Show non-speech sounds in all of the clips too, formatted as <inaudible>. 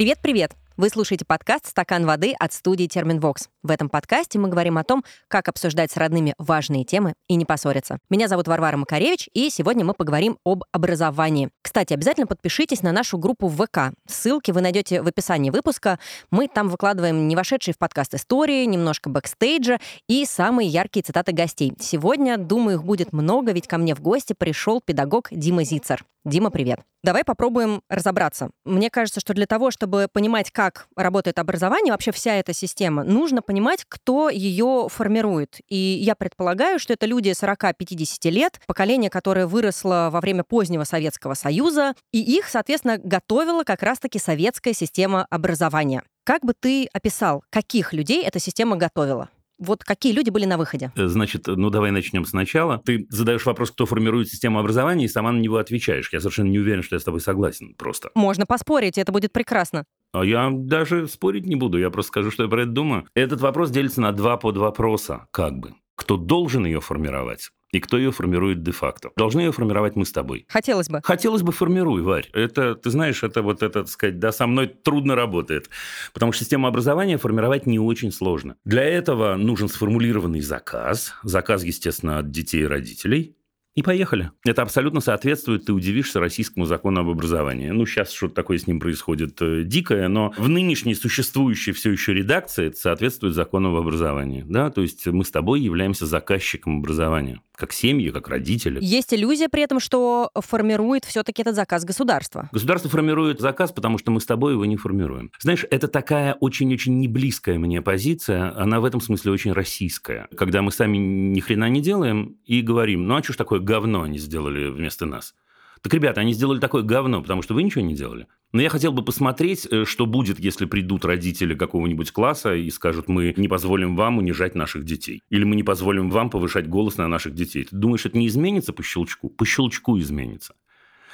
Привет-привет! Вы слушаете подкаст «Стакан воды» от студии «Терминвокс». В этом подкасте мы говорим о том, как обсуждать с родными важные темы и не поссориться. Меня зовут Варвара Макаревич, и сегодня мы поговорим об образовании. Кстати, обязательно подпишитесь на нашу группу в ВК. Ссылки вы найдете в описании выпуска. Мы там выкладываем не вошедшие в подкаст истории, немножко бэкстейджа и самые яркие цитаты гостей. Сегодня, думаю, их будет много, ведь ко мне в гости пришел педагог Дима Зицер. Дима, привет. Давай попробуем разобраться. Мне кажется, что для того, чтобы понимать, как работает образование, вообще вся эта система, нужно понимать, кто ее формирует. И я предполагаю, что это люди 40-50 лет, поколение, которое выросло во время позднего Советского Союза, и их, соответственно, готовила как раз-таки советская система образования. Как бы ты описал, каких людей эта система готовила? Вот какие люди были на выходе? Э, значит, ну давай начнем сначала. Ты задаешь вопрос, кто формирует систему образования, и сама на него отвечаешь. Я совершенно не уверен, что я с тобой согласен просто. Можно поспорить, это будет прекрасно. А я даже спорить не буду, я просто скажу, что я про это думаю. Этот вопрос делится на два подвопроса, как бы. Кто должен ее формировать? И кто ее формирует де-факто. Должны ее формировать мы с тобой. Хотелось бы. Хотелось бы формируй, Варь. Это, ты знаешь, это вот это, так сказать, да, со мной трудно работает. Потому что систему образования формировать не очень сложно. Для этого нужен сформулированный заказ. Заказ, естественно, от детей и родителей. И поехали. Это абсолютно соответствует, ты удивишься, российскому закону об образовании. Ну, сейчас что-то такое с ним происходит э, дикое, но в нынешней существующей все еще редакции это соответствует закону об образовании. Да? То есть мы с тобой являемся заказчиком образования как семьи, как родители. Есть иллюзия при этом, что формирует все-таки этот заказ государства. Государство формирует заказ, потому что мы с тобой его не формируем. Знаешь, это такая очень-очень неблизкая мне позиция, она в этом смысле очень российская. Когда мы сами ни хрена не делаем и говорим, ну а что ж такое говно они сделали вместо нас? Так, ребята, они сделали такое говно, потому что вы ничего не делали. Но я хотел бы посмотреть, э, что будет, если придут родители какого-нибудь класса и скажут, мы не позволим вам унижать наших детей. Или мы не позволим вам повышать голос на наших детей. Ты думаешь, это не изменится по щелчку? По щелчку изменится.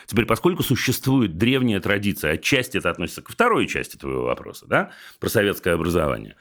Теперь, поскольку существует древняя традиция, отчасти это относится ко второй части твоего вопроса, да, про советское образование,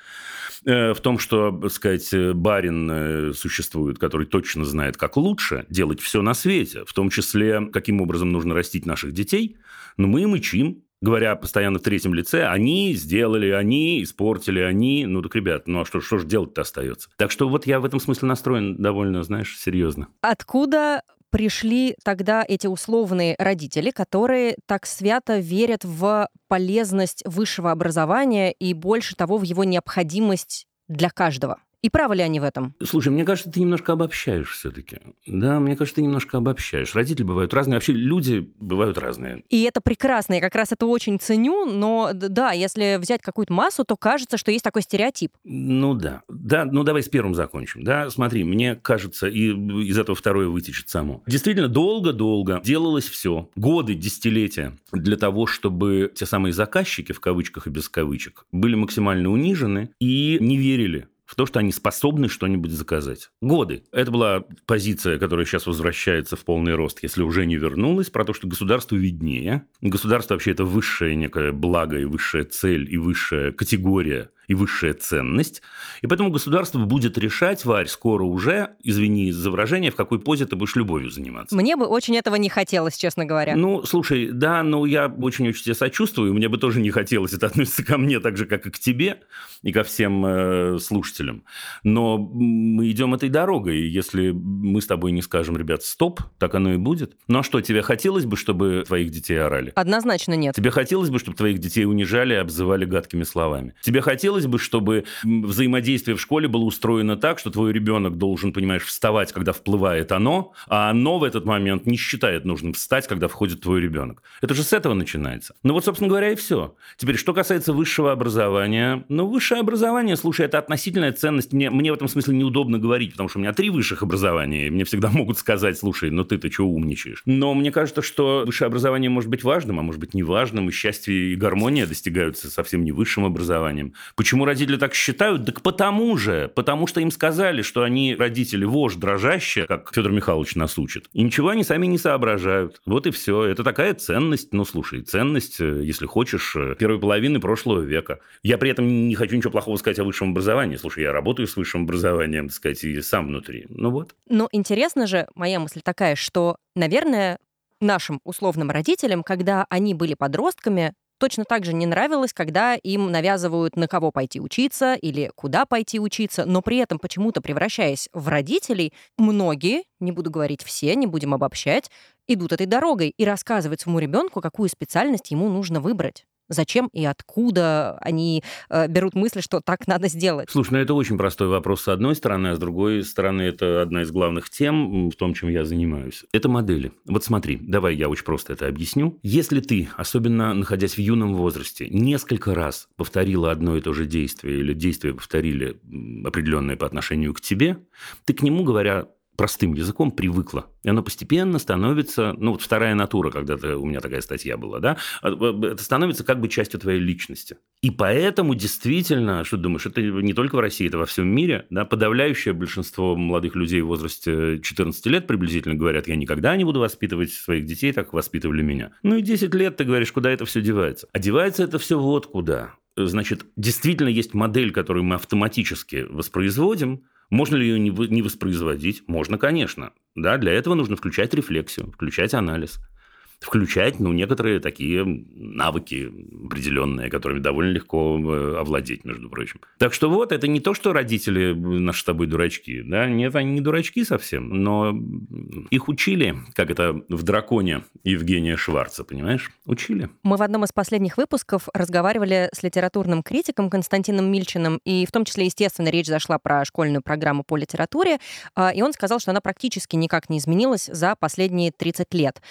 э, в том, что, так сказать, барин э, существует, который точно знает, как лучше делать все на свете, в том числе, каким образом нужно растить наших детей, но мы им учим, говоря постоянно в третьем лице, они сделали, они испортили, они... Ну так, ребят, ну а что, что же делать-то остается? Так что вот я в этом смысле настроен довольно, знаешь, серьезно. Откуда пришли тогда эти условные родители, которые так свято верят в полезность высшего образования и больше того в его необходимость для каждого? И правы ли они в этом? Слушай, мне кажется, ты немножко обобщаешь все-таки. Да, мне кажется, ты немножко обобщаешь. Родители бывают разные, вообще люди бывают разные. И это прекрасно, я как раз это очень ценю, но да, если взять какую-то массу, то кажется, что есть такой стереотип. Ну да. Да, ну давай с первым закончим. Да, смотри, мне кажется, и из этого второе вытечет само. Действительно, долго-долго делалось все, годы, десятилетия, для того, чтобы те самые заказчики, в кавычках и без кавычек, были максимально унижены и не верили в то, что они способны что-нибудь заказать. Годы. Это была позиция, которая сейчас возвращается в полный рост, если уже не вернулась, про то, что государству виднее. Государство вообще это высшее некое благо и высшая цель и высшая категория и высшая ценность. И поэтому государство будет решать, Варь, скоро уже, извини за выражение, в какой позе ты будешь любовью заниматься. Мне бы очень этого не хотелось, честно говоря. Ну, слушай, да, ну я очень-очень тебе сочувствую, мне бы тоже не хотелось, это относится ко мне так же, как и к тебе, и ко всем э, слушателям. Но мы идем этой дорогой, и если мы с тобой не скажем, ребят, стоп, так оно и будет. Ну а что, тебе хотелось бы, чтобы твоих детей орали? Однозначно нет. Тебе хотелось бы, чтобы твоих детей унижали и обзывали гадкими словами? Тебе хотелось хотелось бы, чтобы взаимодействие в школе было устроено так, что твой ребенок должен, понимаешь, вставать, когда вплывает оно, а оно в этот момент не считает нужным встать, когда входит твой ребенок. Это же с этого начинается. Ну вот, собственно говоря, и все. Теперь, что касается высшего образования. Ну, высшее образование, слушай, это относительная ценность. Мне, мне в этом смысле неудобно говорить, потому что у меня три высших образования, и мне всегда <laughs> могут сказать, слушай, ну ты-то чего умничаешь? Но мне кажется, что высшее образование может быть важным, а может быть неважным, и счастье и гармония достигаются совсем не высшим образованием. Почему родители так считают? Так потому же, потому что им сказали, что они родители вождь дрожащие, как Федор Михайлович нас учит. И ничего они сами не соображают. Вот и все. Это такая ценность, ну слушай, ценность, э, если хочешь, э, первой половины прошлого века. Я при этом не хочу ничего плохого сказать о высшем образовании. Слушай, я работаю с высшим образованием, так сказать, и сам внутри. Ну вот. Но интересно же, моя мысль такая, что, наверное, нашим условным родителям, когда они были подростками, точно так же не нравилось, когда им навязывают, на кого пойти учиться или куда пойти учиться, но при этом почему-то превращаясь в родителей, многие, не буду говорить все, не будем обобщать, идут этой дорогой и рассказывают своему ребенку, какую специальность ему нужно выбрать. Зачем и откуда они э, берут мысли, что так надо сделать? Слушай, ну это очень простой вопрос с одной стороны, а с другой стороны это одна из главных тем в том, чем я занимаюсь. Это модели. Вот смотри, давай я очень просто это объясню. Если ты, особенно находясь в юном возрасте, несколько раз повторила одно и то же действие или действие повторили определенное по отношению к тебе, ты к нему, говоря простым языком привыкла. И оно постепенно становится, ну вот вторая натура, когда-то у меня такая статья была, да, а, это становится как бы частью твоей личности. И поэтому действительно, что ты думаешь, это не только в России, это во всем мире, да, подавляющее большинство молодых людей в возрасте 14 лет приблизительно говорят, я никогда не буду воспитывать своих детей, так воспитывали меня. Ну и 10 лет ты говоришь, куда это все девается? А девается это все вот куда. Значит, действительно есть модель, которую мы автоматически воспроизводим, можно ли ее не воспроизводить? Можно, конечно. Да, для этого нужно включать рефлексию, включать анализ включать ну, некоторые такие навыки определенные, которыми довольно легко э, овладеть, между прочим. Так что вот, это не то, что родители наши с тобой дурачки. Да? Нет, они не дурачки совсем, но их учили, как это в «Драконе» Евгения Шварца, понимаешь? Учили. Мы в одном из последних выпусков разговаривали с литературным критиком Константином Мильчиным, и в том числе, естественно, речь зашла про школьную программу по литературе, а, и он сказал, что она практически никак не изменилась за последние 30 лет.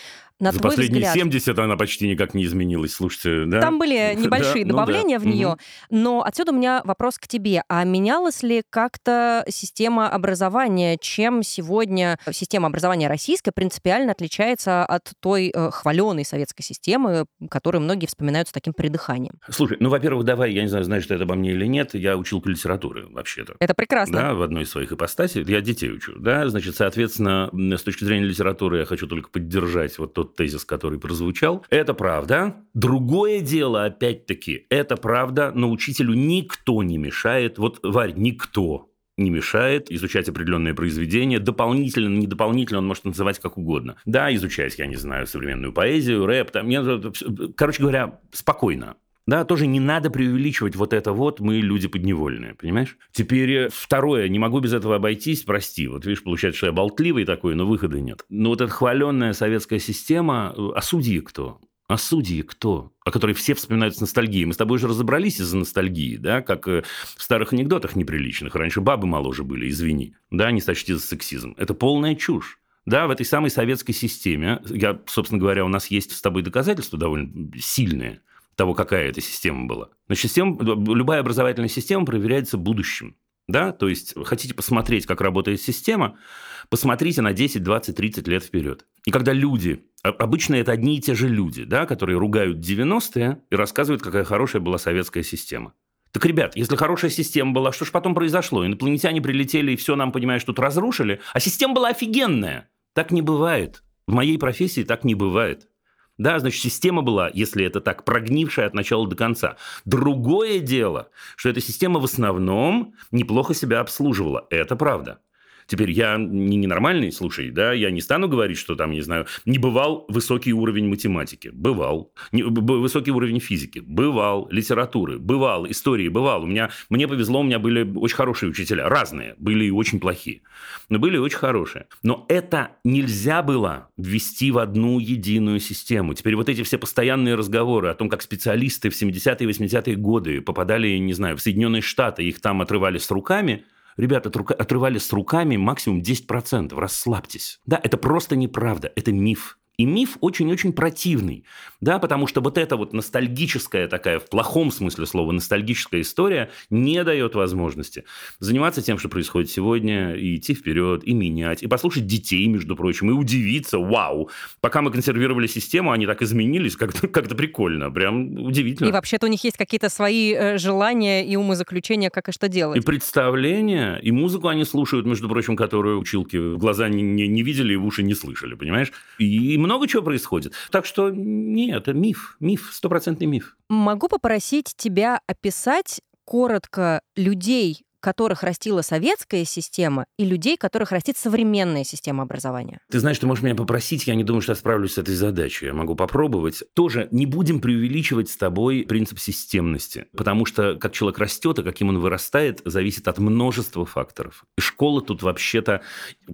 На За последние взгляд, 70 она почти никак не изменилась, слушайте, да? Там были <laughs> небольшие да? добавления ну, да. в нее, угу. но отсюда у меня вопрос к тебе. А менялась ли как-то система образования? Чем сегодня система образования российская принципиально отличается от той э, хваленой советской системы, которую многие вспоминают с таким придыханием? Слушай, ну, во-первых, давай, я не знаю, знаешь ты это обо мне или нет, я училка литературы вообще-то. Это прекрасно. Да, в одной из своих ипостасей. Я детей учу, да, значит, соответственно, с точки зрения литературы я хочу только поддержать вот тот тезис, который прозвучал. Это правда. Другое дело, опять-таки, это правда, но учителю никто не мешает. Вот, Варь, никто не мешает изучать определенные произведения, дополнительно, не дополнительно, он может называть как угодно. Да, изучать, я не знаю, современную поэзию, рэп, там, короче говоря, спокойно. Да, тоже не надо преувеличивать вот это вот, мы люди подневольные, понимаешь? Теперь э, второе, не могу без этого обойтись, прости. Вот видишь, получается, что я болтливый такой, но выхода нет. Но вот эта хваленная советская система, э, а судьи кто? А судьи кто? О которой все вспоминают с ностальгией. Мы с тобой уже разобрались из-за ностальгии, да, как э, в старых анекдотах неприличных. Раньше бабы моложе были, извини. Да, не сочти за сексизм. Это полная чушь. Да, в этой самой советской системе, я, собственно говоря, у нас есть с тобой доказательства довольно сильные – того, какая эта система была. Но система, любая образовательная система проверяется будущим. Да? То есть, хотите посмотреть, как работает система, посмотрите на 10, 20, 30 лет вперед. И когда люди, обычно это одни и те же люди, да, которые ругают 90-е и рассказывают, какая хорошая была советская система. Так, ребят, если хорошая система была, что же потом произошло? Инопланетяне прилетели и все нам, понимаешь, тут разрушили, а система была офигенная. Так не бывает. В моей профессии так не бывает. Да, значит, система была, если это так, прогнившая от начала до конца. Другое дело, что эта система в основном неплохо себя обслуживала. Это правда. Теперь я не ненормальный, слушай, да, я не стану говорить, что там, не знаю, не бывал высокий уровень математики. Бывал. Не, высокий уровень физики. Бывал. Литературы. Бывал. Истории. Бывал. У меня, мне повезло, у меня были очень хорошие учителя. Разные. Были и очень плохие. Но были очень хорошие. Но это нельзя было ввести в одну единую систему. Теперь вот эти все постоянные разговоры о том, как специалисты в 70-е и 80-е годы попадали, не знаю, в Соединенные Штаты, их там отрывали с руками – Ребята отрывали с руками максимум 10%. Расслабьтесь. Да, это просто неправда. Это миф. И миф очень-очень противный, да, потому что вот эта вот ностальгическая такая, в плохом смысле слова, ностальгическая история не дает возможности заниматься тем, что происходит сегодня, и идти вперед, и менять, и послушать детей, между прочим, и удивиться, вау, пока мы консервировали систему, они так изменились, как-то как прикольно, прям удивительно. И вообще-то у них есть какие-то свои э, желания и умозаключения, как и что делать. И представления, и музыку они слушают, между прочим, которую училки в глаза не, не, не видели и в уши не слышали, понимаешь? И много чего происходит. Так что нет, это миф, миф, стопроцентный миф. Могу попросить тебя описать коротко людей, которых растила советская система, и людей, которых растит современная система образования? Ты знаешь, ты можешь меня попросить, я не думаю, что я справлюсь с этой задачей. Я могу попробовать. Тоже не будем преувеличивать с тобой принцип системности, потому что как человек растет и каким он вырастает, зависит от множества факторов. И школа тут вообще-то,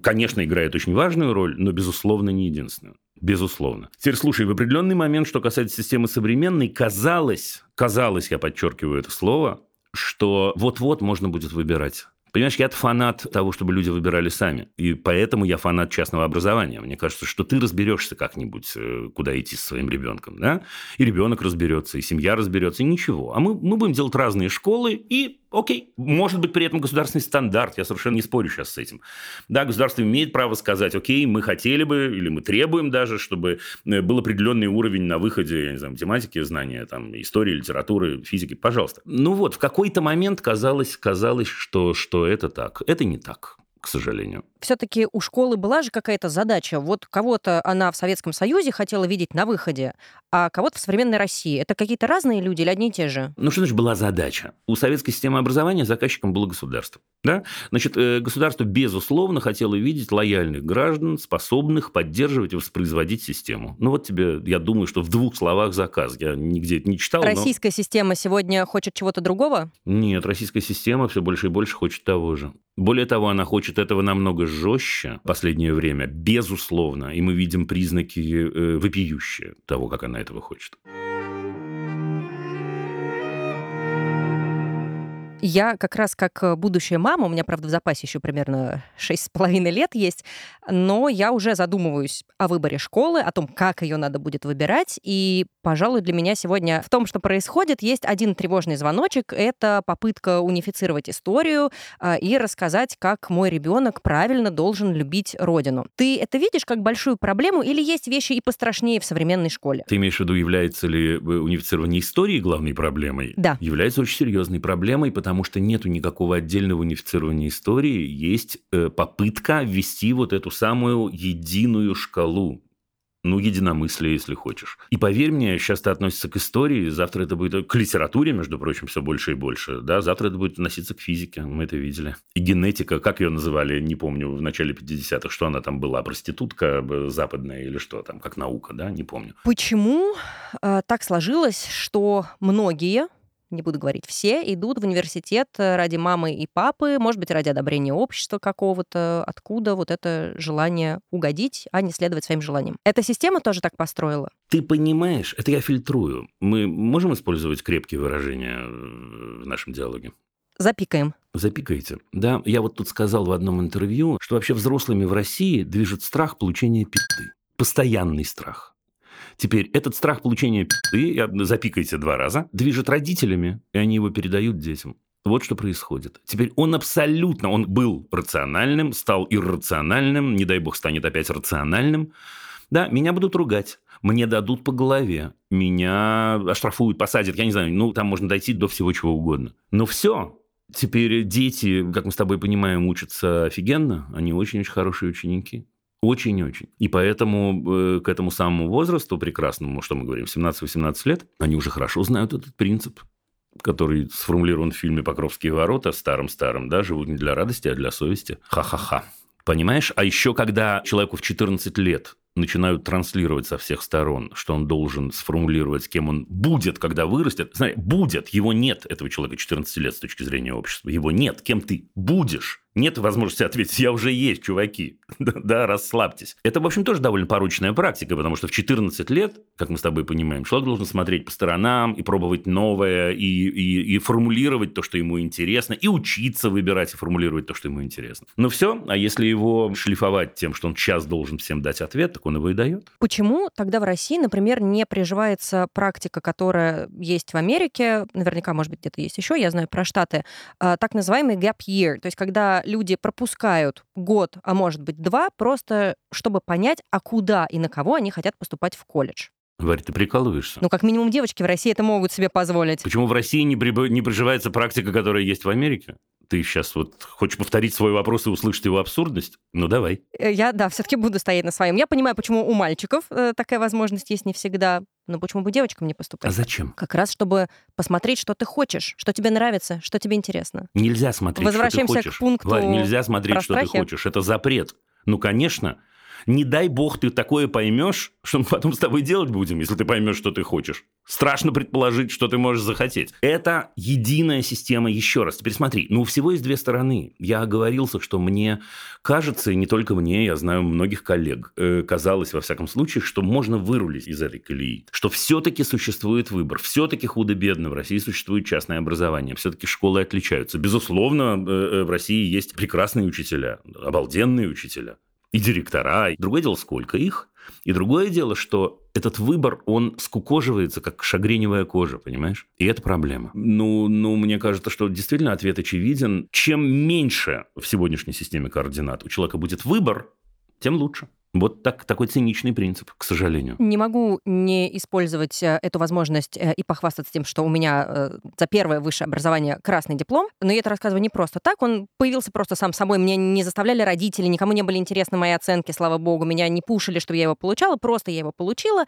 конечно, играет очень важную роль, но, безусловно, не единственную. Безусловно. Теперь слушай, в определенный момент, что касается системы современной, казалось, казалось, я подчеркиваю это слово, что вот-вот можно будет выбирать Понимаешь, я фанат того, чтобы люди выбирали сами. И поэтому я фанат частного образования. Мне кажется, что ты разберешься как-нибудь, э, куда идти со своим ребенком. Да? И ребенок разберется, и семья разберется, и ничего. А мы, мы будем делать разные школы, и Окей, может быть при этом государственный стандарт, я совершенно не спорю сейчас с этим. Да, государство имеет право сказать, окей, мы хотели бы, или мы требуем даже, чтобы э, был определенный уровень на выходе, я не знаю, математики, знания, там, истории, литературы, физики, пожалуйста. Ну вот, в какой-то момент казалось, казалось что, что это так. Это не так к сожалению. Все-таки у школы была же какая-то задача. Вот кого-то она в Советском Союзе хотела видеть на выходе, а кого-то в современной России. Это какие-то разные люди или одни и те же? Ну, что значит была задача? У советской системы образования заказчиком было государство. Да? Значит, э, государство, безусловно, хотело видеть лояльных граждан, способных поддерживать и воспроизводить систему. Ну, вот тебе, я думаю, что в двух словах заказ. Я нигде это не читал. Российская но... система сегодня хочет чего-то другого? Нет, российская система все больше и больше хочет того же. Более того, она хочет этого намного жестче в последнее время, безусловно, и мы видим признаки э, вопиющие того, как она этого хочет. Я как раз как э, будущая мама, у меня, правда, в запасе еще примерно <laughs> 6,5 лет есть, но я уже задумываюсь о выборе школы, о том, как ее надо будет выбирать. И, пожалуй, для меня сегодня в том, что происходит, есть один тревожный звоночек. Это попытка унифицировать историю а, и рассказать, как мой ребенок правильно должен любить родину. Ты это видишь как большую проблему или есть вещи и пострашнее в современной школе? Ты имеешь в виду, является ли э, унифицирование истории главной проблемой? Да. Является очень серьезной проблемой, потому потому что нету никакого отдельного унифицирования истории, есть э, попытка ввести вот эту самую единую шкалу ну, единомыслие, если хочешь. И поверь мне, сейчас это относится к истории, завтра это будет к литературе, между прочим, все больше и больше. Да, завтра это будет относиться к физике, мы это видели. И генетика, как ее называли, не помню, в начале 50-х, что она там была, проститутка западная или что там, как наука, да, не помню. Почему э, так сложилось, что многие не буду говорить все, идут в университет э, ради мамы и папы, может быть, ради одобрения общества какого-то. Откуда вот это желание угодить, а не следовать своим желаниям? Эта система тоже так построила? Ты понимаешь, это я фильтрую. Мы можем использовать крепкие выражения э, в нашем диалоге? Запикаем. Запикаете. Да, я вот тут сказал в одном интервью, что вообще взрослыми в России движет страх получения пизды. Постоянный страх. Теперь этот страх получения пи***ы, запикайте два раза, движет родителями, и они его передают детям. Вот что происходит. Теперь он абсолютно, он был рациональным, стал иррациональным, не дай бог станет опять рациональным. Да, меня будут ругать, мне дадут по голове, меня оштрафуют, посадят, я не знаю, ну, там можно дойти до всего чего угодно. Но все, Теперь дети, как мы с тобой понимаем, учатся офигенно, они очень-очень хорошие ученики. Очень-очень. И поэтому э, к этому самому возрасту прекрасному, что мы говорим, 17-18 лет, они уже хорошо знают этот принцип, который сформулирован в фильме «Покровские ворота» старым-старым, да, живут не для радости, а для совести. Ха-ха-ха. Понимаешь? А еще когда человеку в 14 лет начинают транслировать со всех сторон, что он должен сформулировать, кем он будет, когда вырастет. Знаешь, будет, его нет, этого человека 14 лет с точки зрения общества. Его нет, кем ты будешь нет возможности ответить, я уже есть, чуваки. <laughs> да, расслабьтесь. Это, в общем, тоже довольно поручная практика, потому что в 14 лет, как мы с тобой понимаем, человек должен смотреть по сторонам и пробовать новое, и, и, и формулировать то, что ему интересно, и учиться выбирать и формулировать то, что ему интересно. Но все, а если его шлифовать тем, что он сейчас должен всем дать ответ, так он его и дает. Почему тогда в России, например, не приживается практика, которая есть в Америке, наверняка, может быть, где-то есть еще, я знаю про Штаты, а, так называемый gap year, то есть когда люди пропускают год, а может быть два, просто чтобы понять, а куда и на кого они хотят поступать в колледж. Варя, ты прикалываешься? Ну, как минимум, девочки в России это могут себе позволить. Почему в России не, при... не приживается практика, которая есть в Америке? Ты сейчас вот хочешь повторить свой вопрос и услышать его абсурдность? Ну, давай. Э, я, да, все-таки буду стоять на своем. Я понимаю, почему у мальчиков э, такая возможность есть не всегда Ну почему бы девочкам не поступать? А зачем? Как раз, чтобы посмотреть, что ты хочешь, что тебе нравится, что тебе интересно. Нельзя смотреть, Возвращаемся что ты хочешь. к пункту Варь, нельзя смотреть, что ты хочешь. Это запрет. Ну, конечно. Не дай бог ты такое поймешь, что мы потом с тобой делать будем, если ты поймешь, что ты хочешь. Страшно предположить, что ты можешь захотеть. Это единая система. Еще раз, теперь смотри. Ну, у всего есть две стороны. Я оговорился, что мне кажется, и не только мне, я знаю многих коллег, э, казалось, во всяком случае, что можно вырулить из этой колеи. Что все-таки существует выбор. Все-таки худо-бедно в России существует частное образование. Все-таки школы отличаются. Безусловно, э, э, в России есть прекрасные учителя, обалденные учителя и директора. Другое дело, сколько их. И другое дело, что этот выбор, он скукоживается, как шагреневая кожа, понимаешь? И это проблема. Ну, ну, мне кажется, что действительно ответ очевиден. Чем меньше в сегодняшней системе координат у человека будет выбор, тем лучше. Вот так, такой циничный принцип, к сожалению. Не могу не использовать э, эту возможность э, и похвастаться тем, что у меня э, за первое высшее образование красный диплом. Но я это рассказываю не просто так. Он появился просто сам собой. Меня не заставляли родители, никому не были интересны мои оценки, слава богу. Меня не пушили, чтобы я его получала. Просто я его получила.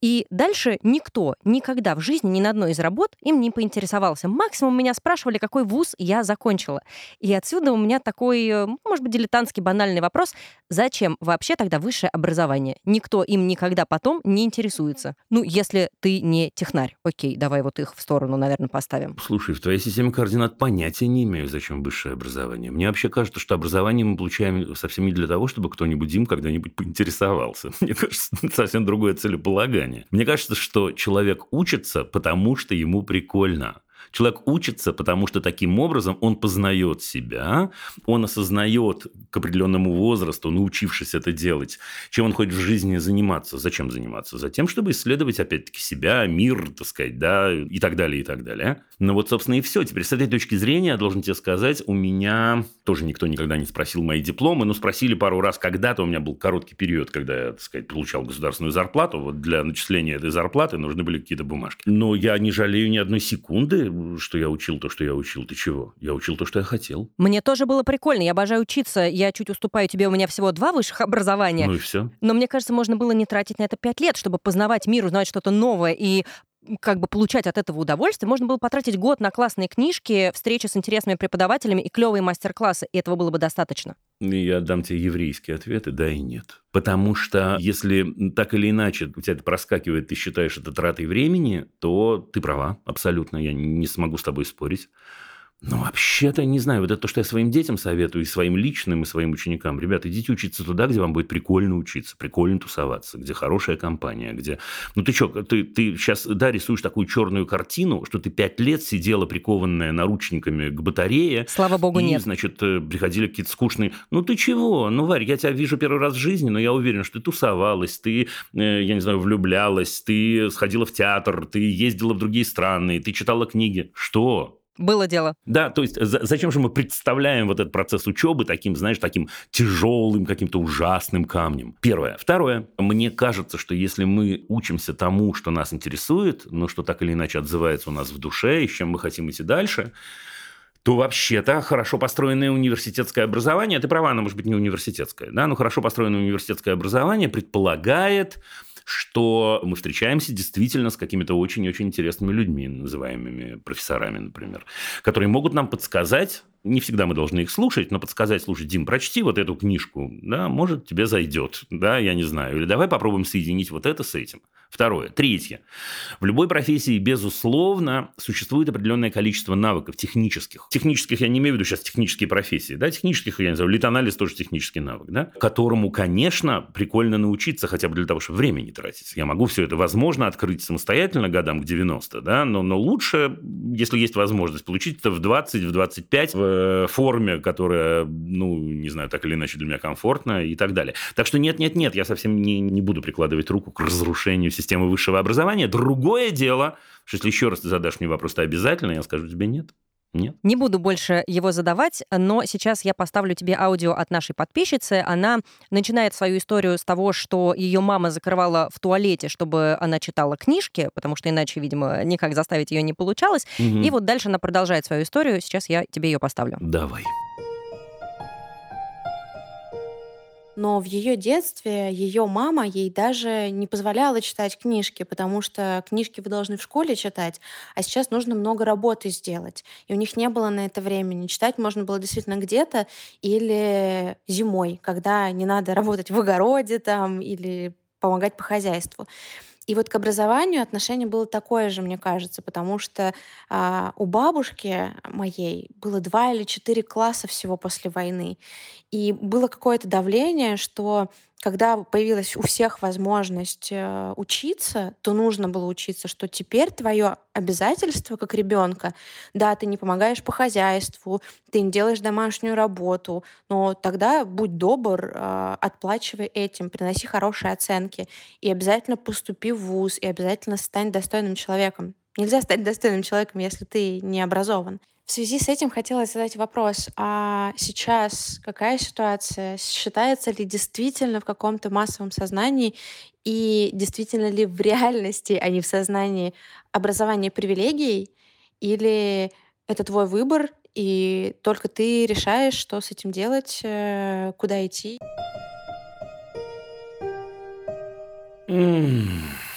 И дальше никто никогда в жизни ни на одной из работ им не поинтересовался. Максимум меня спрашивали, какой вуз я закончила. И отсюда у меня такой, может быть, дилетантский банальный вопрос. Зачем вообще тогда высшее образование? Никто им никогда потом не интересуется. Ну, если ты не технарь. Окей, давай вот их в сторону, наверное, поставим. Слушай, в твоей системе координат понятия не имею, зачем высшее образование. Мне вообще кажется, что образование мы получаем совсем не для того, чтобы кто-нибудь им когда-нибудь поинтересовался. <laughs> Мне кажется, это совсем другое целеполагание. Мне кажется, что человек учится, потому что ему прикольно. Человек учится, потому что таким образом он познает себя, он осознает к определенному возрасту, научившись это делать, чем он хочет в жизни заниматься. Зачем заниматься? Затем, чтобы исследовать, опять-таки, себя, мир, так сказать, да, и так далее, и так далее. Ну вот, собственно, и все. Теперь с этой точки зрения, я должен тебе сказать, у меня тоже никто никогда не спросил мои дипломы, но спросили пару раз когда-то, у меня был короткий период, когда я, так сказать, получал государственную зарплату, вот для начисления этой зарплаты нужны были какие-то бумажки. Но я не жалею ни одной секунды, что я учил то, что я учил. Ты чего? Я учил то, что я хотел. Мне тоже было прикольно. Я обожаю учиться. Я чуть уступаю тебе. У меня всего два высших образования. Ну и все. Но мне кажется, можно было не тратить на это пять лет, чтобы познавать мир, узнавать что-то новое и как бы получать от этого удовольствие, можно было потратить год на классные книжки, встречи с интересными преподавателями и клевые мастер-классы, и этого было бы достаточно. Я дам тебе еврейские ответы, да и нет. Потому что если так или иначе у тебя это проскакивает, ты считаешь это тратой времени, то ты права, абсолютно, я не смогу с тобой спорить. Ну, вообще-то, не знаю, вот это то, что я своим детям советую, и своим личным, и своим ученикам. Ребята, идите учиться туда, где вам будет прикольно учиться, прикольно тусоваться, где хорошая компания, где... Ну, ты что, ты, ты сейчас, да, рисуешь такую черную картину, что ты пять лет сидела прикованная наручниками к батарее. Слава богу, и, нет. значит, э, приходили какие-то скучные... Ну, ты чего? Ну, Варь, я тебя вижу первый раз в жизни, но я уверен, что ты тусовалась, ты, э, я не знаю, влюблялась, ты сходила в театр, ты ездила в другие страны, ты читала книги. Что? Было дело. Да, то есть за- зачем же мы представляем вот этот процесс учебы таким, знаешь, таким тяжелым, каким-то ужасным камнем? Первое. Второе. Мне кажется, что если мы учимся тому, что нас интересует, ну, что так или иначе отзывается у нас в душе, и с чем мы хотим идти дальше, то вообще-то хорошо построенное университетское образование, ты права, оно может быть не университетское, да, но хорошо построенное университетское образование предполагает, что мы встречаемся действительно с какими-то очень-очень интересными людьми, называемыми профессорами, например, которые могут нам подсказать, не всегда мы должны их слушать, но подсказать, слушай, Дим, прочти вот эту книжку, да, может, тебе зайдет, да, я не знаю, или давай попробуем соединить вот это с этим. Второе. Третье. В любой профессии, безусловно, существует определенное количество навыков технических. Технических я не имею в виду сейчас технические профессии, да, технических, я не знаю, литанализ тоже технический навык, да, которому, конечно, прикольно научиться хотя бы для того, чтобы время не тратить. Я могу все это, возможно, открыть самостоятельно годам к 90, да, но, но лучше, если есть возможность, получить это в 20, в 25, в э, форме, которая, ну, не знаю, так или иначе для меня комфортна и так далее. Так что нет, нет, нет, я совсем не, не буду прикладывать руку к разрушению системы высшего образования. Другое дело, что если еще раз ты задашь мне вопрос, то обязательно я скажу тебе нет. Нет. Не буду больше его задавать, но сейчас я поставлю тебе аудио от нашей подписчицы. Она начинает свою историю с того, что ее мама закрывала в туалете, чтобы она читала книжки, потому что иначе, видимо, никак заставить ее не получалось. Мгм. И вот дальше она продолжает свою историю. Сейчас я тебе ее поставлю. Давай. Но в ее детстве ее мама ей даже не позволяла читать книжки, потому что книжки вы должны в школе читать, а сейчас нужно много работы сделать. И у них не было на это времени. Читать можно было действительно где-то или зимой, когда не надо работать в огороде там или помогать по хозяйству. И вот к образованию отношение было такое же, мне кажется, потому что а, у бабушки моей было два или четыре класса всего после войны. И было какое-то давление, что когда появилась у всех возможность э, учиться, то нужно было учиться, что теперь твое обязательство как ребенка, да, ты не помогаешь по хозяйству, ты не делаешь домашнюю работу, но тогда будь добр, э, отплачивай этим, приноси хорошие оценки и обязательно поступи в ВУЗ, и обязательно стань достойным человеком. Нельзя стать достойным человеком, если ты не образован. В связи с этим хотела задать вопрос, а сейчас какая ситуация? Считается ли действительно в каком-то массовом сознании и действительно ли в реальности, а не в сознании, образование привилегией? Или это твой выбор, и только ты решаешь, что с этим делать, э, куда идти? Mm.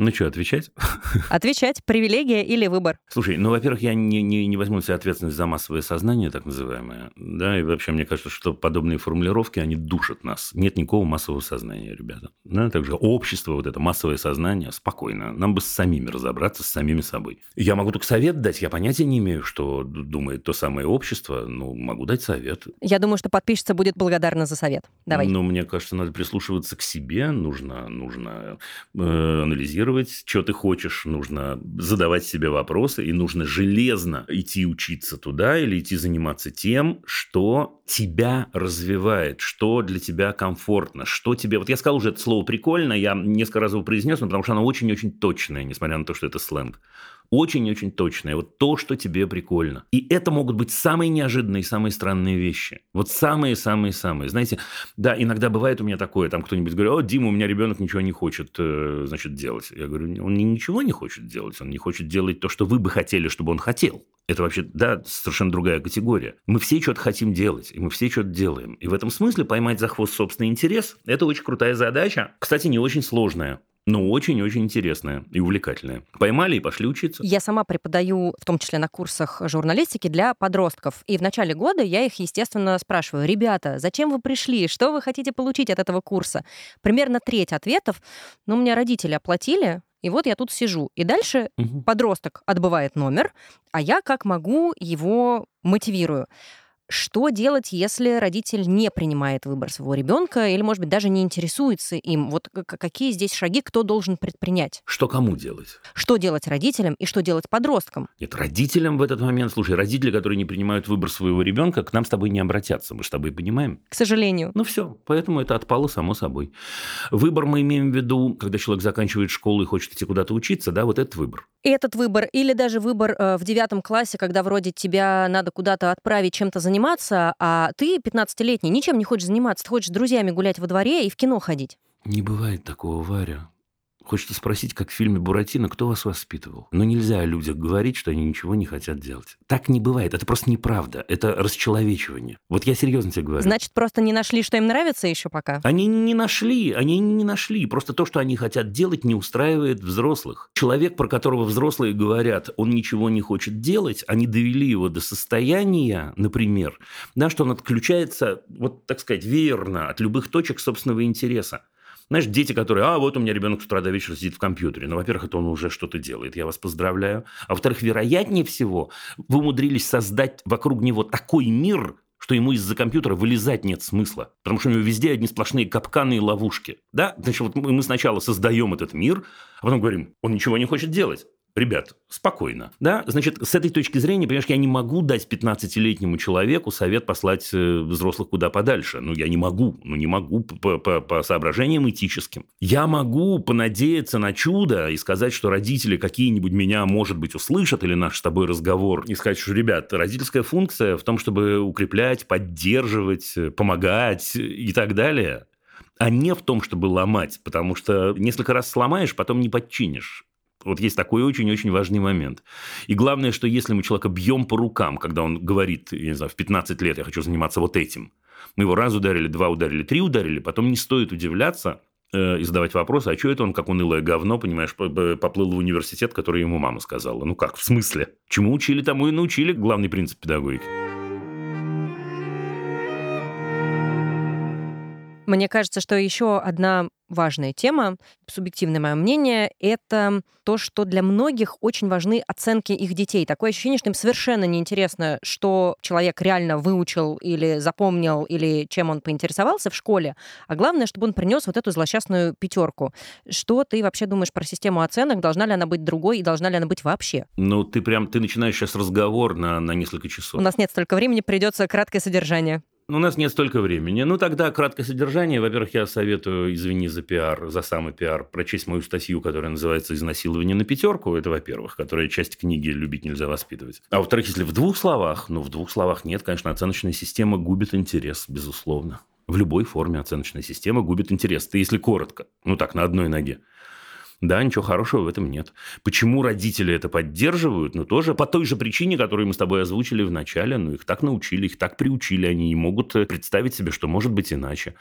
Ну что, отвечать? <laughs> Отвечать. Привилегия или выбор? Слушай, ну, во-первых, я не, не, не возьму себе ответственность за массовое сознание, так называемое. Да, и вообще, мне кажется, что подобные формулировки, они душат нас. Нет никакого массового сознания, ребята. Да, также общество, вот это массовое сознание, спокойно. Нам бы с самими разобраться, с самими собой. Я могу только совет дать. Я понятия не имею, что думает то самое общество. Ну, могу дать совет. Я думаю, что подписчица будет благодарна за совет. Давай. Ну, мне кажется, надо прислушиваться к себе. Нужно, нужно э, анализировать анализировать, что ты хочешь, нужно задавать себе вопросы, и нужно железно идти учиться туда или идти заниматься тем, что тебя развивает, что для тебя комфортно, что тебе... Вот я сказал уже это слово прикольно, я несколько раз его произнес, но потому что оно очень-очень точное, несмотря на то, что это сленг очень-очень точное. Вот то, что тебе прикольно. И это могут быть самые неожиданные, самые странные вещи. Вот самые-самые-самые. Знаете, да, иногда бывает у меня такое, там кто-нибудь говорит, о, Дима, у меня ребенок ничего не хочет, э, значит, делать. Я говорю, он ничего не хочет делать, он не хочет делать то, что вы бы хотели, чтобы он хотел. Это вообще, да, совершенно другая категория. Мы все что-то хотим делать, и мы все что-то делаем. И в этом смысле поймать за хвост собственный интерес – это очень крутая задача. Кстати, не очень сложная но очень-очень интересная и увлекательная. Поймали и пошли учиться. Я сама преподаю, в том числе на курсах журналистики для подростков. И в начале года я их, естественно, спрашиваю, ребята, зачем вы пришли? Что вы хотите получить от этого курса? Примерно треть ответов, ну, у меня родители оплатили, и вот я тут сижу. И дальше угу. подросток отбывает номер, а я как могу его мотивирую. Что делать, если родитель не принимает выбор своего ребенка или, может быть, даже не интересуется им? Вот какие здесь шаги кто должен предпринять? Что кому делать? Что делать родителям и что делать подросткам? Нет, родителям в этот момент, слушай, родители, которые не принимают выбор своего ребенка, к нам с тобой не обратятся. Мы с тобой понимаем? К сожалению. Ну все, поэтому это отпало само собой. Выбор мы имеем в виду, когда человек заканчивает школу и хочет идти куда-то учиться, да, вот этот выбор. Этот выбор или даже выбор э, в девятом классе, когда вроде тебя надо куда-то отправить, чем-то заниматься, а ты 15-летний ничем не хочешь заниматься. Ты хочешь с друзьями гулять во дворе и в кино ходить. Не бывает такого, Варя. Хочется спросить, как в фильме «Буратино», кто вас воспитывал? Но нельзя о людях говорить, что они ничего не хотят делать. Так не бывает. Это просто неправда. Это расчеловечивание. Вот я серьезно тебе говорю. Значит, просто не нашли, что им нравится еще пока? Они не нашли. Они не нашли. Просто то, что они хотят делать, не устраивает взрослых. Человек, про которого взрослые говорят, он ничего не хочет делать, они довели его до состояния, например, да, что он отключается, вот так сказать, верно от любых точек собственного интереса. Знаешь, дети, которые, а, вот у меня ребенок с утра до вечера сидит в компьютере. Ну, во-первых, это он уже что-то делает, я вас поздравляю. А во-вторых, вероятнее всего, вы умудрились создать вокруг него такой мир, что ему из-за компьютера вылезать нет смысла. Потому что у него везде одни сплошные капканы и ловушки. Да? Значит, вот мы сначала создаем этот мир, а потом говорим, он ничего не хочет делать ребят, спокойно. Да? Значит, с этой точки зрения, понимаешь, я не могу дать 15-летнему человеку совет послать э, взрослых куда подальше. Ну, я не могу. Ну, не могу по, по, по соображениям этическим. Я могу понадеяться на чудо и сказать, что родители какие-нибудь меня, может быть, услышат, или наш с тобой разговор, и сказать, что, ребят, родительская функция в том, чтобы укреплять, поддерживать, помогать и так далее а не в том, чтобы ломать, потому что несколько раз сломаешь, потом не подчинишь. Вот есть такой очень-очень важный момент. И главное, что если мы человека бьем по рукам, когда он говорит, я не знаю, в 15 лет я хочу заниматься вот этим, Мы его раз ударили, два ударили, три ударили, потом не стоит удивляться, э, и задавать вопросы, а что это он, как унылое говно, понимаешь, поплыл в университет, который ему мама сказала. Ну как, в смысле? Чему учили, тому и научили, главный принцип педагогики. Мне кажется, что еще одна важная тема, субъективное мое мнение, это то, что для многих очень важны оценки их детей. Такое ощущение, что им совершенно неинтересно, что человек реально выучил или запомнил, или чем он поинтересовался в школе, а главное, чтобы он принес вот эту злосчастную пятерку. Что ты вообще думаешь про систему оценок? Должна ли она быть другой и должна ли она быть вообще? Ну, ты прям, ты начинаешь сейчас разговор на, на несколько часов. У нас нет столько времени, придется краткое содержание. У нас нет столько времени. Ну, тогда краткое содержание. Во-первых, я советую, извини за пиар, за самый пиар, прочесть мою статью, которая называется «Изнасилование на пятерку». Это, во-первых, которая часть книги «Любить нельзя воспитывать». А во-вторых, если в двух словах, ну, в двух словах нет, конечно, оценочная система губит интерес, безусловно. В любой форме оценочная система губит интерес. Ты если коротко, ну так, на одной ноге. Да, ничего хорошего в этом нет. Почему родители это поддерживают? Ну, тоже по той же причине, которую мы с тобой озвучили в начале. Ну, их так научили, их так приучили. Они не могут э, представить себе, что может быть иначе.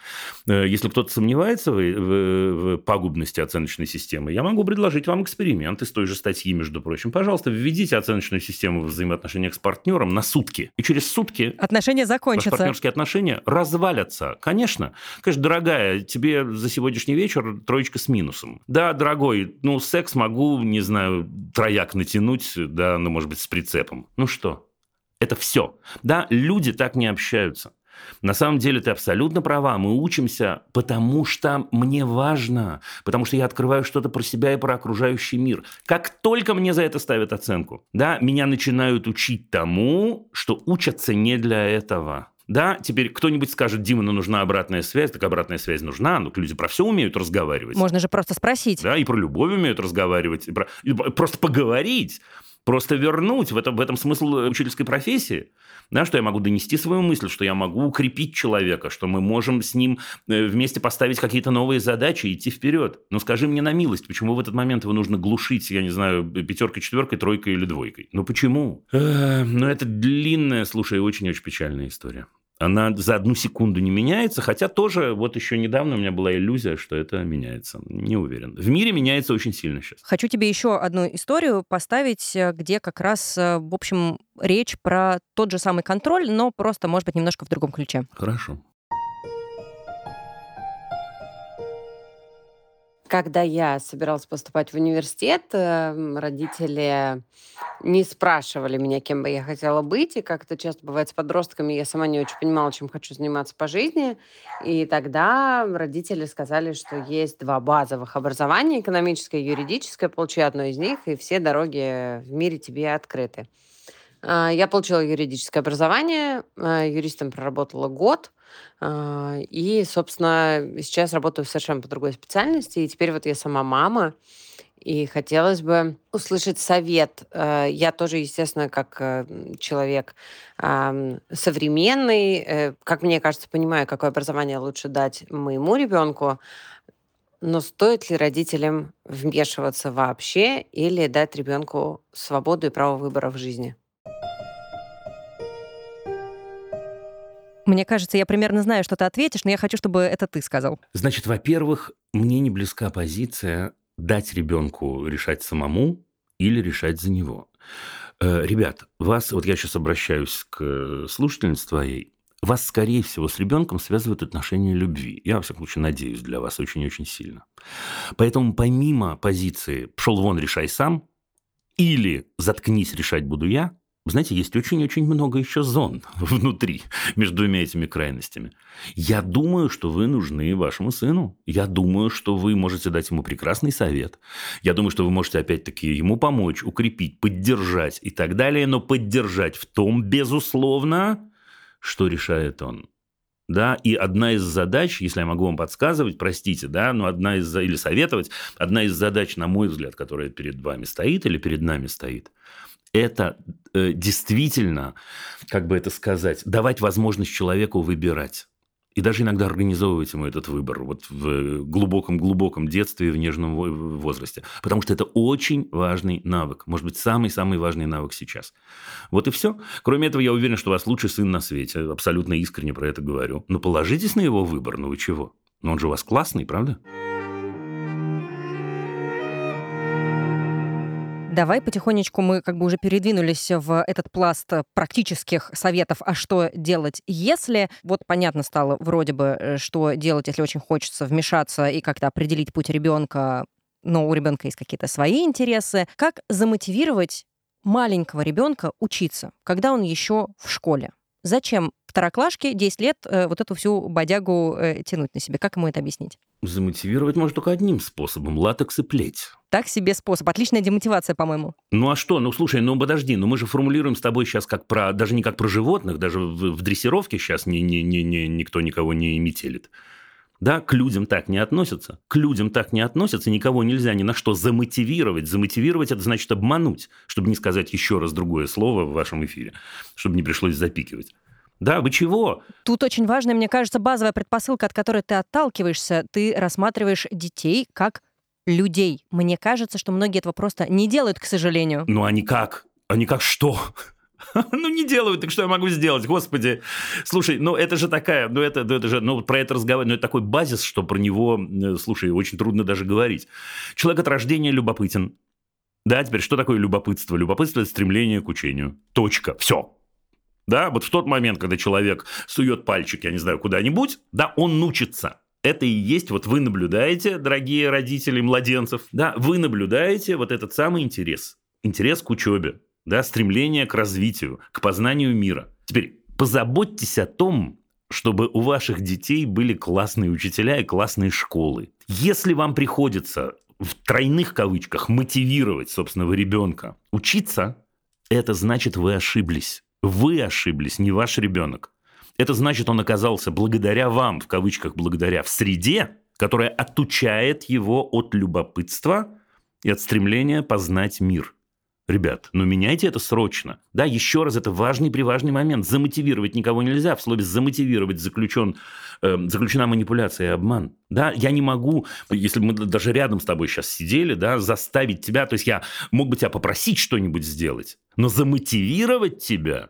Э, если кто-то сомневается в, в, в пагубности оценочной системы, я могу предложить вам эксперимент из той же статьи, между прочим. Пожалуйста, введите оценочную систему в взаимоотношениях с партнером на сутки. И через сутки... Отношения закончатся. партнерские отношения развалятся. Конечно. Конечно, дорогая, тебе за сегодняшний вечер троечка с минусом. Да, дорогой, такой, ну, секс могу, не знаю, трояк натянуть, да, ну, может быть, с прицепом. Ну что? Это все. Да, люди так не общаются. На самом деле ты абсолютно права. Мы учимся, потому что мне важно, потому что я открываю что-то про себя и про окружающий мир. Как только мне за это ставят оценку, да, меня начинают учить тому, что учатся не для этого. Да, теперь кто-нибудь скажет, Дима, ну нужна обратная связь, так обратная связь нужна, ну люди про все умеют разговаривать. Можно же просто спросить. Да, и про любовь умеют разговаривать, и про... и просто поговорить просто вернуть в этом, в этом смысл учительской профессии. Да, что я могу донести свою мысль, что я могу укрепить человека, что мы можем с ним э, вместе поставить какие-то новые задачи и идти вперед. Но скажи мне на милость, почему в этот момент его нужно глушить, я не знаю, пятеркой, четверкой, тройкой или двойкой? Ну почему? Э, ну это длинная, слушай, очень-очень печальная история она за одну секунду не меняется, хотя тоже вот еще недавно у меня была иллюзия, что это меняется. Не уверен. В мире меняется очень сильно сейчас. Хочу тебе еще одну историю поставить, э, где как раз, э, в общем, речь про тот же самый контроль, но просто, может быть, немножко в другом ключе. Хорошо. Когда я собиралась поступать в университет, эм, родители не спрашивали меня, кем бы я хотела быть, и как это часто бывает с подростками, я сама не очень понимала, чем хочу заниматься по жизни. И тогда родители сказали, что есть два базовых образования, экономическое и юридическое, получи одно из них, и все дороги в мире тебе открыты. А, я получила юридическое образование, а, юристом проработала год, а, и, собственно, сейчас работаю совершенно по другой специальности, и теперь вот я сама мама, и хотелось бы услышать совет. Я тоже, естественно, как э, человек современный, э, как мне кажется, понимаю, какое образование лучше дать моему ребенку, но стоит ли родителям вмешиваться вообще или дать ребенку свободу и право выбора в жизни? Мне кажется, я примерно знаю, что ты ответишь, но я хочу, чтобы это ты сказал. Значит, во-первых, мне не близка позиция дать ребенку решать самому или решать за него. Э, ребят, вас, вот я сейчас обращаюсь к слушательнице твоей, вас, скорее всего, с ребенком связывают отношения любви. Я, во всяком случае, надеюсь для вас очень-очень сильно. Поэтому помимо позиции «пшел вон, решай сам» или «заткнись, решать буду я», знаете, есть очень-очень много еще зон <laughs> внутри, между двумя этими крайностями. Я думаю, что вы нужны вашему сыну. Я думаю, что вы можете дать ему прекрасный совет. Я думаю, что вы можете опять-таки ему помочь, укрепить, поддержать и так далее, но поддержать в том, безусловно, что решает он. Да, и одна из задач, если я могу вам подсказывать, простите, да, но одна из, или советовать, одна из задач, на мой взгляд, которая перед вами стоит или перед нами стоит, это э, действительно, как бы это сказать, давать возможность человеку выбирать. и даже иногда организовывать ему этот выбор вот в глубоком-глубоком детстве и в нежном возрасте. Потому что это очень важный навык. Может быть, самый-самый важный навык сейчас. Вот и все. Кроме этого, я уверен, что у вас лучший сын на свете. Абсолютно искренне про это говорю. Но положитесь на его выбор, ну вы чего? Но он же у вас классный, правда? Давай потихонечку мы как бы уже передвинулись в этот пласт практических советов, а что делать, если... Вот понятно стало вроде бы, э, что делать, если очень хочется вмешаться и как-то определить путь ребенка, но у ребенка есть какие-то свои интересы. Как замотивировать маленького ребенка учиться, когда он еще в школе? Зачем второклашке 10 лет э, вот эту всю бодягу э, тянуть на себе? Как ему это объяснить? Замотивировать можно только одним способом – латекс и плеть. Так себе способ. Отличная демотивация, по-моему. Ну а что? Ну слушай, ну подожди, ну мы же формулируем с тобой сейчас как про, даже не как про животных, даже в, в дрессировке сейчас ни, ни, ни, ни, никто никого не метелит. Да, к людям так не относятся. К людям так не относятся, никого нельзя ни на что замотивировать. Замотивировать – это значит обмануть, чтобы не сказать еще раз другое слово в вашем эфире, чтобы не пришлось запикивать. Да, вы чего? Тут очень важная, мне кажется, базовая предпосылка, от которой ты отталкиваешься. Ты рассматриваешь детей как людей. Мне кажется, что многие этого просто не делают, к сожалению. Ну, они как? Они как что? <laughs> ну, не делают, так что я могу сделать, господи. Слушай, ну, это же такая, ну, это, ну, это же, ну, про это разговаривать, ну, это такой базис, что про него, э, слушай, очень трудно даже говорить. Человек от рождения любопытен. Да, теперь что такое любопытство? Любопытство – это стремление к учению. Точка. Все. Да, вот в тот момент, когда человек сует пальчик, я не знаю, куда-нибудь, да, он учится. Это и есть, вот вы наблюдаете, дорогие родители младенцев, да, вы наблюдаете вот этот самый интерес. Интерес к учебе, да, стремление к развитию, к познанию мира. Теперь позаботьтесь о том, чтобы у ваших детей были классные учителя и классные школы. Если вам приходится в тройных кавычках мотивировать собственного ребенка учиться, это значит, вы ошиблись. Вы ошиблись, не ваш ребенок. Это значит, он оказался благодаря вам, в кавычках благодаря, в среде, которая отучает его от любопытства и от стремления познать мир – Ребят, ну меняйте это срочно. Да, еще раз, это важный приважный момент. Замотивировать никого нельзя. В слове «замотивировать» заключен, э, заключена манипуляция и обман. Да, я не могу, если мы даже рядом с тобой сейчас сидели, да, заставить тебя, то есть я мог бы тебя попросить что-нибудь сделать, но замотивировать тебя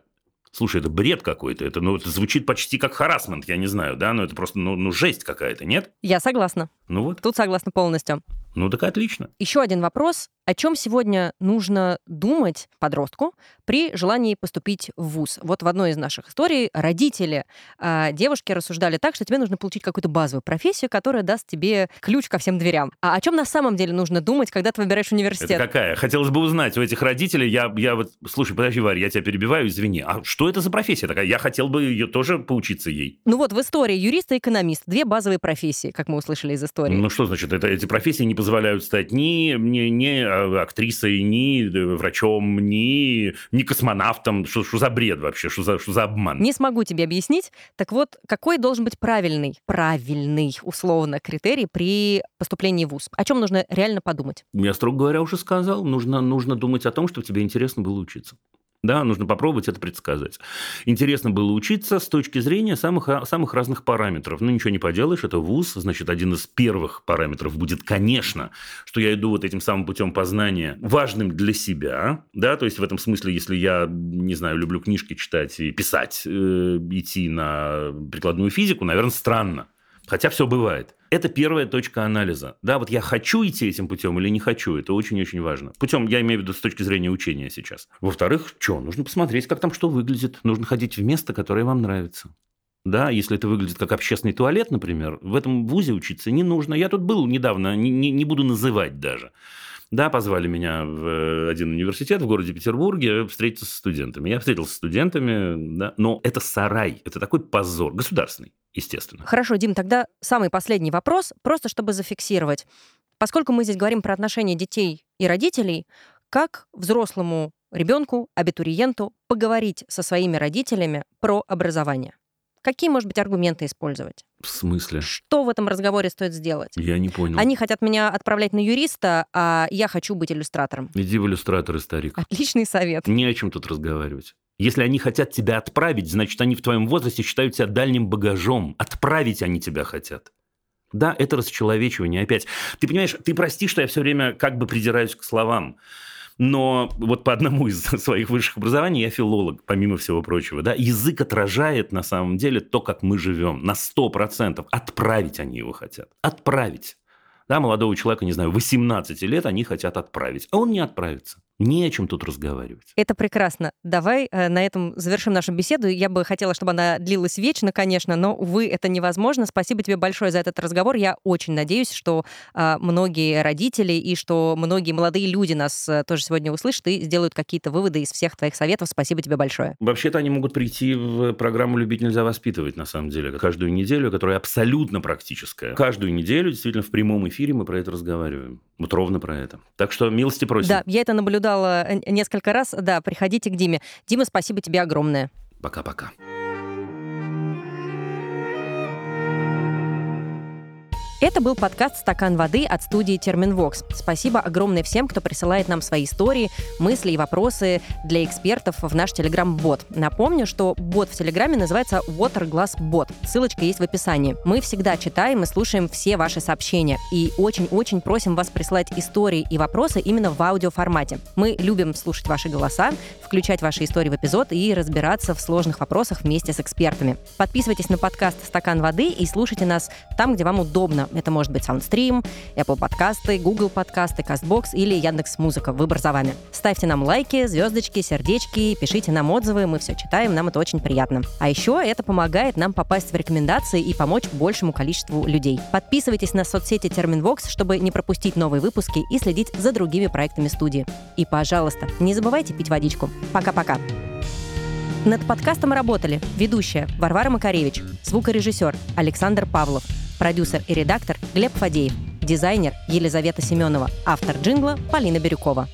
Слушай, это бред какой-то. Это, ну, это звучит почти как харасмент, я не знаю, да? Но это просто, ну, ну жесть какая-то, нет? Я согласна. Ну вот. Тут согласна полностью. Ну так отлично. Еще один вопрос. О чем сегодня нужно думать подростку при желании поступить в ВУЗ? Вот в одной из наших историй родители э, девушки рассуждали так, что тебе нужно получить какую-то базовую профессию, которая даст тебе ключ ко всем дверям. А о чем на самом деле нужно думать, когда ты выбираешь университет? Это какая? Хотелось бы узнать у этих родителей. Я, я вот, слушай, подожди, Варя, я тебя перебиваю, извини. А что это за профессия такая? Я хотел бы ее тоже поучиться ей. Ну вот в истории юрист и экономист. Две базовые профессии, как мы услышали из истории. Ну что значит? Это, эти профессии не позволяют стать ни, ни, ни а, актрисой, ни э, врачом, ни, ни космонавтом. Что, что за бред вообще? Что за, что за обман? Не смогу тебе объяснить. Так вот, какой должен быть правильный, правильный, условно, критерий при поступлении в ВУЗ? О чем нужно реально подумать? Я, строго говоря, уже сказал. Нужно, нужно думать о том, что тебе интересно было учиться. Да, нужно попробовать это предсказать. Интересно было учиться с точки зрения самых, самых разных параметров. Ну, ничего не поделаешь, это ВУЗ, значит, один из первых параметров будет, конечно, что я иду вот этим самым путем познания важным для себя, да, то есть в этом смысле, если я, не знаю, люблю книжки читать и писать, э, идти на прикладную физику, наверное, странно. Хотя все бывает. Это первая точка анализа. Да, вот я хочу идти этим путем или не хочу, это очень-очень важно. Путем, я имею в виду с точки зрения учения сейчас. Во-вторых, что, нужно посмотреть, как там что выглядит. Нужно ходить в место, которое вам нравится. Да, если это выглядит как общественный туалет, например, в этом вузе учиться не нужно. Я тут был недавно, не, не, не буду называть даже. Да, позвали меня в э, один университет в городе Петербурге встретиться с студентами. Я встретился с студентами, да, но это сарай, это такой позор, государственный, естественно. Хорошо, Дим, тогда самый последний вопрос, просто чтобы зафиксировать. Поскольку мы здесь говорим про отношения детей и родителей, как взрослому ребенку, абитуриенту поговорить со своими родителями про образование? Какие, может быть, аргументы использовать? В смысле? Что в этом разговоре стоит сделать? Я не понял. Они хотят меня отправлять на юриста, а я хочу быть иллюстратором. Иди в иллюстраторы, старик. Отличный совет. Не о чем тут разговаривать. Если они хотят тебя отправить, значит, они в твоем возрасте считают тебя дальним багажом. Отправить они тебя хотят. Да, это расчеловечивание опять. Ты понимаешь, ты прости, что я все время как бы придираюсь к словам. Но вот по одному из <laughs> своих высших образований я филолог, помимо всего прочего. Да? Язык отражает на самом деле то, как мы живем. На 100%. Отправить они его хотят. Отправить. Да, молодого человека, не знаю, 18 лет они хотят отправить, а он не отправится. Не о чем тут разговаривать. Это прекрасно. Давай э, на этом завершим нашу беседу. Я бы хотела, чтобы она длилась вечно, конечно, но, увы, это невозможно. Спасибо тебе большое за этот разговор. Я очень надеюсь, что э, многие родители и что многие молодые люди нас э, тоже сегодня услышат и сделают какие-то выводы из всех твоих советов. Спасибо тебе большое. Вообще-то они могут прийти в программу «Любить нельзя воспитывать», на самом деле, каждую неделю, которая абсолютно практическая. Каждую неделю, действительно, в прямом эфире мы про это разговариваем. Вот ровно про это. Так что милости просим. Да, я это наблюдала э, несколько раз. Да, приходите к Диме. Дима, спасибо тебе огромное. Пока-пока. Это был подкаст «Стакан воды» от студии Терминвокс. Спасибо огромное всем, кто присылает нам свои истории, мысли и вопросы для экспертов в наш Телеграм-бот. Напомню, что бот в Телеграме называется Waterglass Bot. Ссылочка есть в описании. Мы всегда читаем и слушаем все ваши сообщения. И очень-очень просим вас присылать истории и вопросы именно в аудиоформате. Мы любим слушать ваши голоса, включать ваши истории в эпизод и разбираться в сложных вопросах вместе с экспертами. Подписывайтесь на подкаст «Стакан воды» и слушайте нас там, где вам удобно это может быть SoundStream, Apple подкасты, Google подкасты, CastBox или Яндекс Музыка. Выбор за вами. Ставьте нам лайки, звездочки, сердечки, пишите нам отзывы, мы все читаем, нам это очень приятно. А еще это помогает нам попасть в рекомендации и помочь большему количеству людей. Подписывайтесь на соцсети Терминвокс, чтобы не пропустить новые выпуски и следить за другими проектами студии. И, пожалуйста, не забывайте пить водичку. Пока-пока. Над подкастом работали ведущая Варвара Макаревич, звукорежиссер Александр Павлов, продюсер и редактор Глеб Фадеев, дизайнер Елизавета Семенова, автор джингла Полина Бирюкова.